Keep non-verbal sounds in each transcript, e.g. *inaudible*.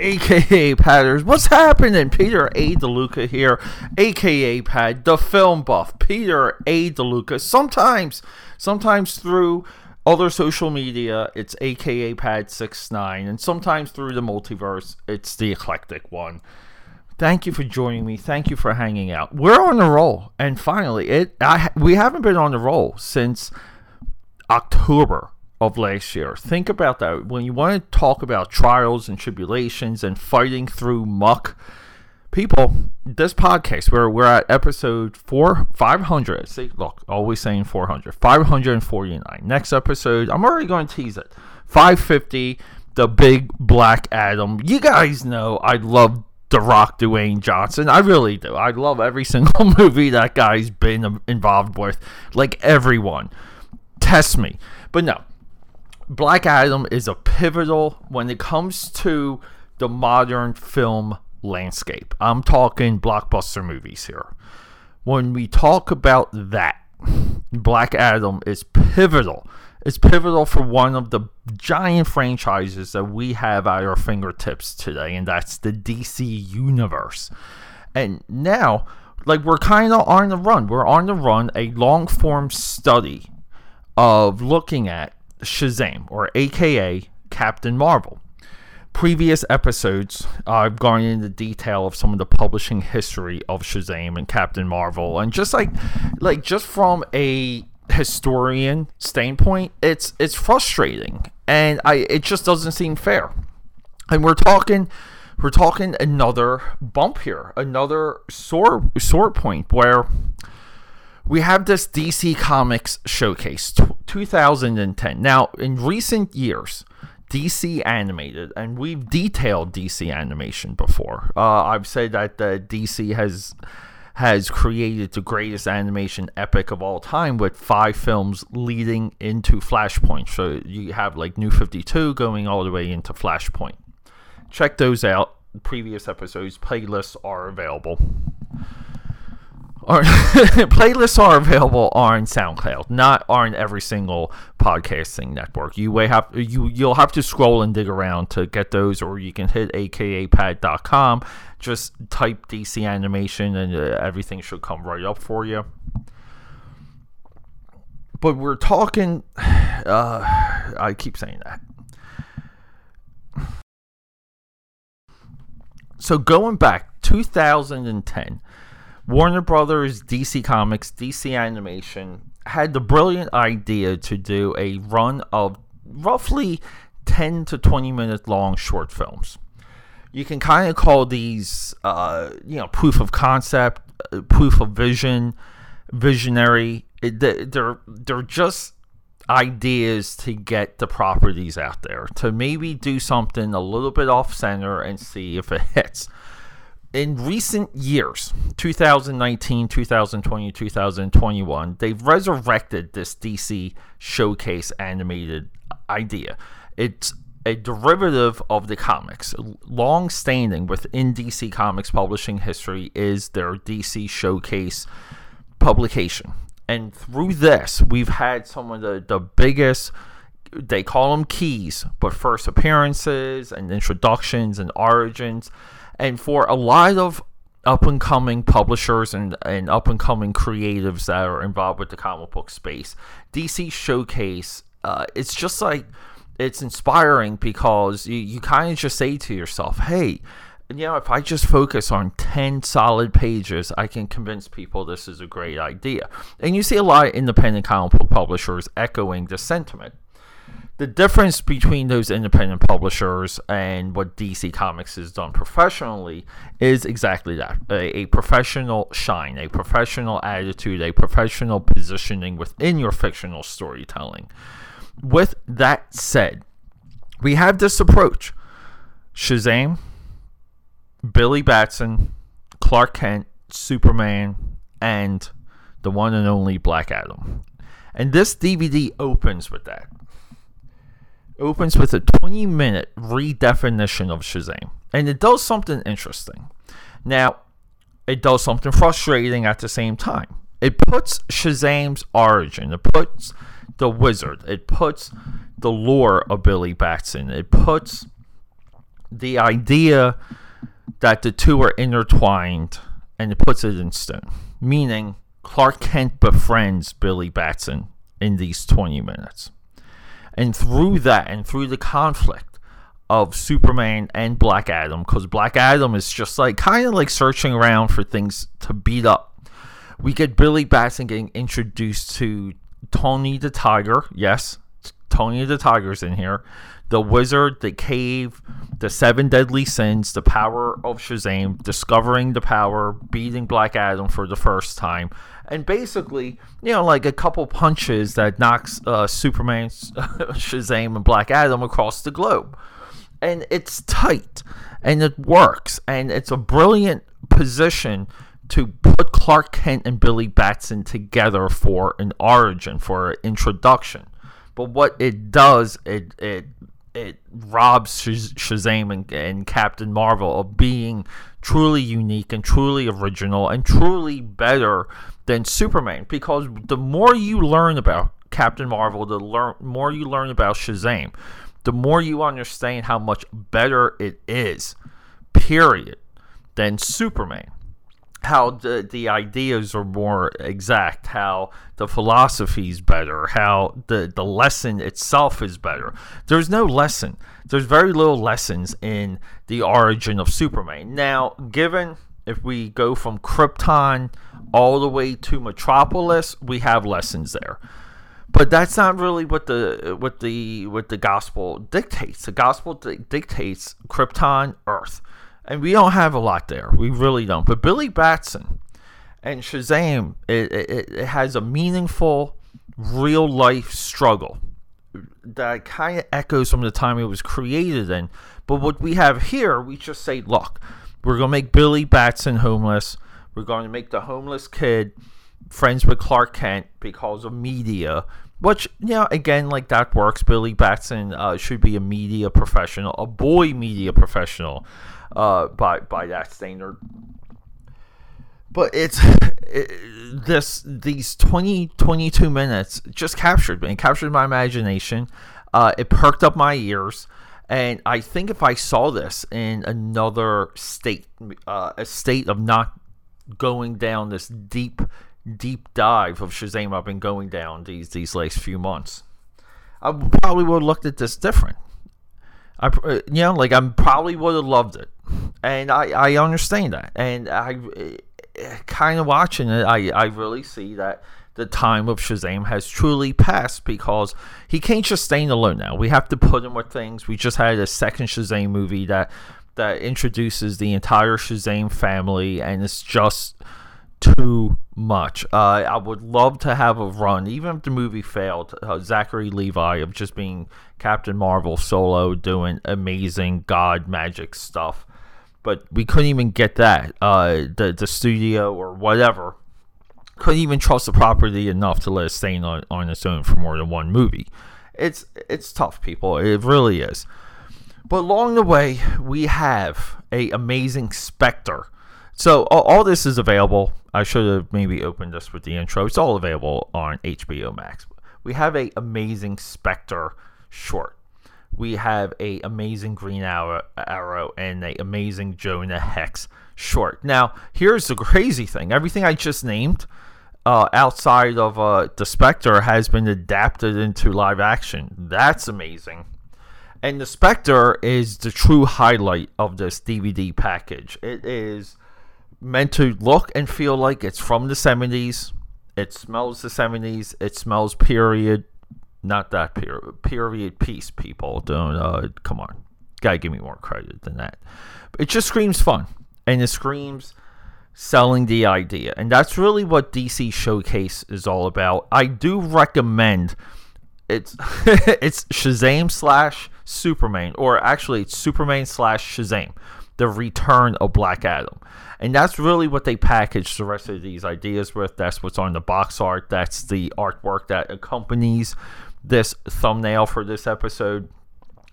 aka Patters. What's happening? Peter A. DeLuca here, aka Pad, the film buff. Peter A. DeLuca. Sometimes, sometimes through other social media, it's aka Pad69, and sometimes through the multiverse, it's the eclectic one. Thank you for joining me. Thank you for hanging out. We're on the roll, and finally, it I we haven't been on the roll since October of last year. Think about that. When you want to talk about trials and tribulations and fighting through muck, people, this podcast, where we're at episode four, 500. See, look, always saying 400, 549. Next episode, I'm already going to tease it. 550, the big Black Adam. You guys know I love The Rock Dwayne Johnson. I really do. I love every *laughs* single movie that guy's been um, involved with. Like everyone. Test me. But no, Black Adam is a pivotal when it comes to the modern film landscape. I'm talking blockbuster movies here. When we talk about that, Black Adam is pivotal. It's pivotal for one of the giant franchises that we have at our fingertips today, and that's the DC Universe. And now, like, we're kind of on the run. We're on the run, a long form study of looking at Shazam, or AKA Captain Marvel. Previous episodes, uh, I've gone into detail of some of the publishing history of Shazam and Captain Marvel, and just like, like just from a historian standpoint, it's it's frustrating, and I it just doesn't seem fair. And we're talking, we're talking another bump here, another sore sore point where we have this DC Comics showcase 2010. Now, in recent years, DC animated, and we've detailed DC animation before. Uh, I've said that uh, DC has has created the greatest animation epic of all time with five films leading into Flashpoint. So you have like New 52 going all the way into Flashpoint. Check those out. Previous episodes, playlists are available. *laughs* playlists are available on SoundCloud, not on every single podcasting network. You may have you you'll have to scroll and dig around to get those, or you can hit akapad.com. Just type DC animation, and uh, everything should come right up for you. But we're talking. *sighs* Uh, I keep saying that. So going back 2010 Warner Brothers, DC Comics, DC Animation had the brilliant idea to do a run of roughly 10 to 20 minute long short films. You can kind of call these, uh, you know, proof of concept, uh, proof of vision, visionary. They're they're just ideas to get the properties out there to maybe do something a little bit off center and see if it hits in recent years 2019 2020 2021 they've resurrected this dc showcase animated idea. It's a derivative of the comics. Long standing within dc comics publishing history is their dc showcase publication. And through this we've had some of the, the biggest they call them keys but first appearances and introductions and origins and for a lot of up and coming publishers and, and up and coming creatives that are involved with the comic book space, DC Showcase, uh, it's just like it's inspiring because you, you kind of just say to yourself, hey, you know, if I just focus on 10 solid pages, I can convince people this is a great idea. And you see a lot of independent comic book publishers echoing this sentiment the difference between those independent publishers and what DC Comics has done professionally is exactly that a, a, professional shine, a professional attitude, a professional positioning within your fictional storytelling. With that said, we have this approach Shazam, Billy Batson, Clark Kent, Superman, and the one and only Black Adam. And this DVD opens with that opens with a 20 minute redefinition of Shazam. And it does something interesting. Now, it does something frustrating at the same time. It puts Shazam's origin, it puts the wizard, it puts the lore of Billy Batson, it puts the idea that the two are intertwined and it puts it in stone. Meaning, Clark Kent befriends Billy Batson in these 20 minutes. And through that and through the conflict of Superman and Black Adam, because Black Adam is just like kind of like searching around for things to beat up, we get Billy Batson getting introduced to Tony the Tiger. Yes, Tony the Tiger's in here the wizard, the cave, the seven deadly sins, the power of Shazam, discovering the power, beating Black Adam for the first time, and basically, you know, like a couple punches that knocks uh, Superman, *laughs* Shazam, and Black Adam across the globe. And it's tight, and it works, and it's a brilliant position to put Clark Kent and Billy Batson together for an origin, for an introduction. But what it does, it it it robs Shazam and, and, Captain Marvel of being truly unique and truly original and truly better than Superman. Because the more you learn about Captain Marvel, the learn, more you learn about Shazam, the more you understand how much better it is, period, than Superman how the, the ideas are more exact, how the philosophy is better, how the, the lesson itself is better. There's no lesson. There's very little lessons in the origin of Superman. Now, given if we go from Krypton all the way to Metropolis, we have lessons there. But that's not really what the what the what the gospel dictates. The gospel dictates Krypton, Earth and we don't have a lot there. We really don't. But Billy Batson and Shazam, it, it, it has a meaningful, real life struggle that kind of echoes from the time it was created in. But what we have here, we just say, look, we're going to make Billy Batson homeless. We're going to make the homeless kid friends with Clark Kent because of media. Which, you know, again, like that works. Billy Batson uh, should be a media professional, a boy media professional uh, by by that standard. But it's it, this these 20 22 minutes just captured me, it captured my imagination. Uh, it perked up my ears. And I think if I saw this in another state, uh, a state of not going down this deep, deep dive of Shazam I've been going down these these last few months, I probably would have looked at this different. I, uh, you know, like I probably would have loved it, and I, I understand that, and I, uh, kind of watching it, I, I really see that the time of Shazam has truly passed because he can't just stand alone now. We have to put him with things. We just had a second Shazam movie that that introduces the entire Shazam family, and it's just too much. Uh, I would love to have a run, even if the movie failed. Uh, Zachary Levi of just being Captain Marvel solo, doing amazing God magic stuff, but we couldn't even get that. Uh, the the studio or whatever couldn't even trust the property enough to let it stay on, on its own for more than one movie. It's it's tough, people. It really is. But along the way, we have a amazing Spectre so all, all, this is available. I should have maybe opened this with the intro. It's all available on HBO Max. We have a amazing Spectre short. We have a amazing Green Arrow, Arrow and a amazing Jonah Hex short. Now, here's the crazy thing. Everything I just named uh, outside of uh, the Spectre has been adapted into live action. That's amazing. And the Spectre is the true highlight of this DVD package. It is meant to look and feel like it's from the 70s. It smells the 70s. It smells period. Not that period. Period piece, people. Don't, uh, come on. Gotta give me more credit than that. It just screams fun. And it screams selling the idea. And that's really what DC Showcase is all about. I do recommend it's *laughs* it's Shazam slash Superman, or actually it's Superman slash Shazam, the return of Black Adam. And that's really what they package the rest of these ideas with. That's what's on the box art. That's the artwork that accompanies this thumbnail for this episode.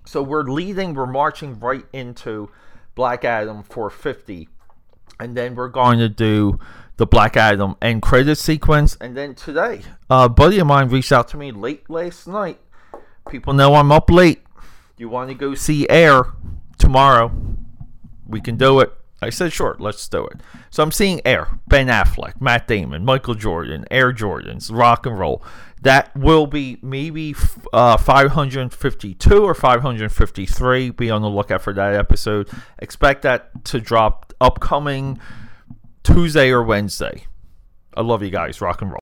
So we're leading, we're marching right into Black Adam 450. And then we're going to do the Black Adam end credit sequence. And then today, a buddy of mine reached out to me late last night. People know I'm up late. You want to go see Air? tomorrow. We can do it. I said, sure, let's do it. So I'm seeing Air, Ben Affleck, Matt Damon, Michael Jordan, Air Jordans, rock and roll. That will be maybe uh, 552 or 553. Be on the lookout for that episode. Expect that to drop upcoming Tuesday or Wednesday. I love you guys. Rock and roll.